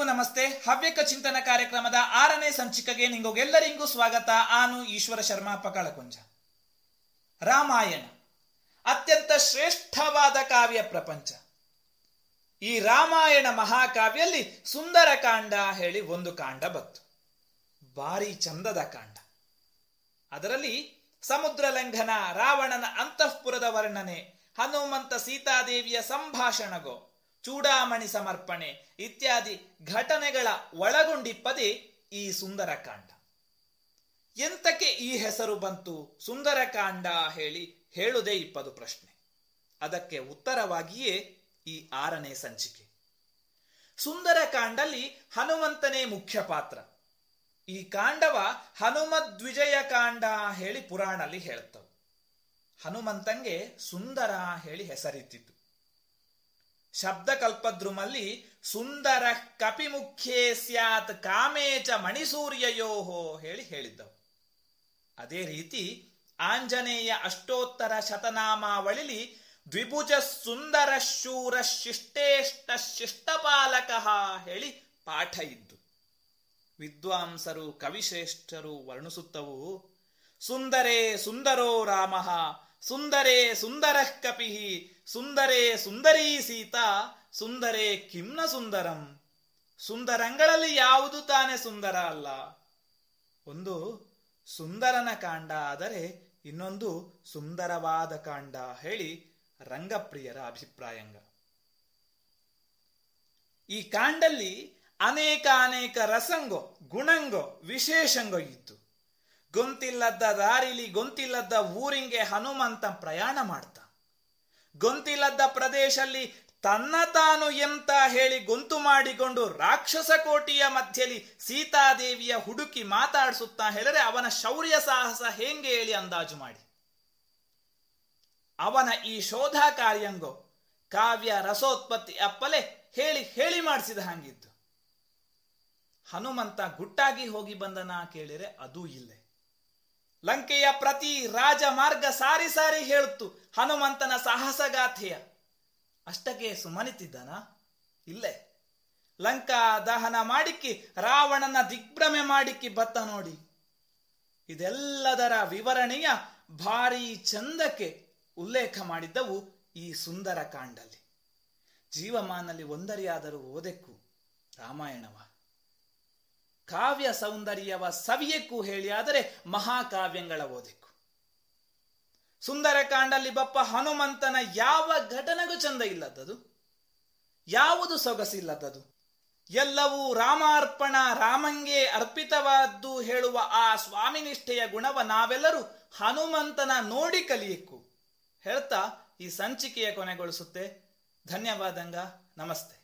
ಎಲ್ಲರಿಗೂ ನಮಸ್ತೆ. ಹವ್ಯಕ ಚಿಂತನ ಕಾರ್ಯಕ್ರಮದ ಆರನೇ ಸಂಚಿಕೆಗೆ ನಿಮಗೆಲ್ಲರಿಗೂ ಸ್ವಾಗತ. ಆನು ಈಶ್ವರ ಶರ್ಮಾ ಪಕಳಕುಂಜ. ರಾಮಾಯಣ. ಅತ್ಯಂತ ಶ್ರೇಷ್ಠವಾದ ಕಾವ್ಯ ಪ್ರಪಂಚ. ಈ ರಾಮಾಯಣ ಮಹಾಕಾವ್ಯಲ್ಲಿ ಸುಂದರ ಕಾಂಡ ಹೇಳಿ ಒಂದು ಕಾಂಡ ಬತ್ತು ಭಾರಿ ಚಂದದ ಕಾಂಡ. ಅದರಲ್ಲಿ ಸಮುದ್ರ ಲಂಘನ, ರಾವಣನ ಅಂತಃಪುರದ ವರ್ಣನೆ, ಹನುಮಂತ ಸೀತಾದೇವಿಯ ಸಂಭಾಷಣಗೋ ಚೂಡಾಮಣಿ ಸಮರ್ಪಣೆ ಇತ್ಯಾದಿ ಘಟನೆಗಳ ಒಳಗೊಂಡಿಪ್ಪದೆ ಈ ಸುಂದರಕಾಂಡ. ಎಂತಕ್ಕೆ ಈ ಹೆಸರು ಬಂತು? ಸುಂದರಕಾಂಡ ಹೇಳಿ ಹೇಳುದೇ ಇಪ್ಪದು ಪ್ರಶ್ನೆ. ಅದಕ್ಕೆ ಉತ್ತರವಾಗಿಯೇ ಈ ಆರನೇ ಸಂಚಿಕೆ. ಸುಂದರಕಾಂಡಲ್ಲಿ ಹನುಮಂತನೇ ಮುಖ್ಯ ಪಾತ್ರ ಈ ಕಾಂಡವ ಹನುಮದ್ವಿಜಯ ಕಾಂಡ ಹೇಳಿ ಪುರಾಣಲ್ಲಿ ಹೇಳ್ತವು. ಹನುಮಂತಂಗೆ ಸುಂದರ ಹೇಳಿ ಹೆಸರಿತ್ತಿತ್ತು ಶಬ್ದಕಲ್ಪದ್ರುಮಲ್ಲಿ ಸುಂದರ ಕಪಿಮುಖ್ಯೇ ಸ್ಯಾತ್ ಕಾಮೇಚ ಮಣಿಸೂರ್ಯಯೋಹೋ ಹೇಳಿ ಹೇಳಿದ್ದವು. ಅದೇ ರೀತಿ ಆಂಜನೇಯ ಅಷ್ಟೋತ್ತರ ಶತನಾಮಾವಳಿಲಿ ದ್ವಿಭುಜ ಸುಂದರ ಶೂರ ಶಿಷ್ಟೇಷ್ಟ ಶಿಷ್ಟಪಾಲಕ ಹೇಳಿ ಪಾಠ ಇದ್ದು. ವಿದ್ವಾಂಸರು, ಕವಿಶ್ರೇಷ್ಠರು ವರ್ಣಿಸುತ್ತವು, ಸುಂದರೇ ಸುಂದರೋ ರಾಮ, ಸುಂದರೇ ಸುಂದರ ಕಪಿ ಸುಂದರೇ ಸುಂದರೀ ಸೀತಾ, ಸುಂದರೇ ಕಿಮ್ನ ಸುಂದರಂ. ಸುಂದರಂಗಳಲ್ಲಿ ಯಾವುದು ತಾನೇ ಸುಂದರ ಅಲ್ಲ. ಒಂದು ಸುಂದರನ ಕಾಂಡ ಆದರೆ ಇನ್ನೊಂದು ಸುಂದರವಾದ ಕಾಂಡ ಹೇಳಿ ರಂಗಪ್ರಿಯರ ಅಭಿಪ್ರಾಯಂಗ. ಈ ಕಾಂಡಲ್ಲಿ ಅನೇಕ ಅನೇಕ ರಸಂಗೋ, ಗುಣಂಗೋ, ವಿಶೇಷಂಗೋ ಇತ್ತು. ಗೊಂತಿಲ್ಲದ ದಾರಿಲಿ ಗೊಂತಿಲ್ಲದ ಊರಿಂಗೆ ಹನುಮಂತ ಪ್ರಯಾಣ ಮಾಡ್ತ ಗೊಂತಿಲ್ಲದ ಪ್ರದೇಶಲ್ಲಿ ತನ್ನ ತಾನು ಎಂತ ಹೇಳಿ ಗೊಂತು ಮಾಡಿಕೊಂಡು ರಾಕ್ಷಸ ಕೋಟಿಯ ಮಧ್ಯಲಿ ಸೀತಾದೇವಿಯ ಹುಡುಕಿ ಮಾತಾಡಿಸುತ್ತಾ ಹೇಳಿದ್ರೆ ಅವನ ಶೌರ್ಯ ಸಾಹಸ ಹೇಗೆ ಹೇಳಿ ಅಂದಾಜು ಮಾಡಿ. ಅವನ ಈ ಶೋಧ ಕಾರ್ಯಂಗೋ ಕಾವ್ಯ ರಸೋತ್ಪತ್ತಿ ಅಪ್ಪಲೆ ಹೇಳಿ ಹೇಳಿ ಮಾಡಿಸಿದ ಹಂಗಿದ್ದು ಹನುಮಂತ ಗುಟ್ಟಾಗಿ ಹೋಗಿ ಬಂದನ ಕೇಳಿರೆ ಅದೂ ಇಲ್ಲೇ. ಲಂಕೆಯ ಪ್ರತಿ ರಾಜಮಾರ್ಗ ಸಾರಿ ಸಾರಿ ಹೇಳುತ್ತು ಹನುಮಂತನ ಸಾಹಸಗಾಥೆಯ. ಅಷ್ಟಕ್ಕೆ ಸುಮನಿತಿದ್ದನ? ಇಲ್ಲೇ. ಲಂಕಾ ದಹನ ಮಾಡಿಕ್ಕಿ, ರಾವಣನ ದಿಗ್ಭ್ರಮೆ ಮಾಡಿಕ್ಕಿ ಬತ್ತ ನೋಡಿ. ಇದೆಲ್ಲದರ ವಿವರಣೆಯ ಭಾರಿ ಚಂದಕ್ಕೆ ಉಲ್ಲೇಖ ಮಾಡಿದ್ದವು ಈ ಸುಂದರ ಕಾಂಡಲ್ಲಿ. ಜೀವಮಾನಲ್ಲಿ ಒಂದರಿಯಾದರೂ ಓದೆಕ್ಕು ರಾಮಾಯಣವ. ಕಾವ್ಯ ಸೌಂದರ್ಯವ ಸವಿಯಕ್ಕೂ ಹೇಳಿ ಆದರೆ ಮಹಾಕಾವ್ಯಗಳ ಓದಿಕ್ಕು. ಸುಂದರಕಾಂಡಲ್ಲಿ ಬಪ್ಪ ಹನುಮಂತನ ಯಾವ ಘಟನೆಗೂ ಚಂದ ಇಲ್ಲದದು ಯಾವುದು ಸೊಗಸಿಲ್ಲದದು ಎಲ್ಲವೂ ರಾಮಾರ್ಪಣ, ರಾಮಂಗೆ ಅರ್ಪಿತವಾದ್ದು ಹೇಳುವ ಆ ಸ್ವಾಮಿನಿಷ್ಠೆಯ ಗುಣವ ನಾವೆಲ್ಲರೂ ಹನುಮಂತನ ನೋಡಿ ಕಲಿಯಕ್ಕು. ಹೇಳ್ತಾ ಈ ಸಂಚಿಕೆಯ ಕೊನೆಗೊಳಿಸುತ್ತೆ. ಧನ್ಯವಾದಂಗ. ನಮಸ್ತೆ.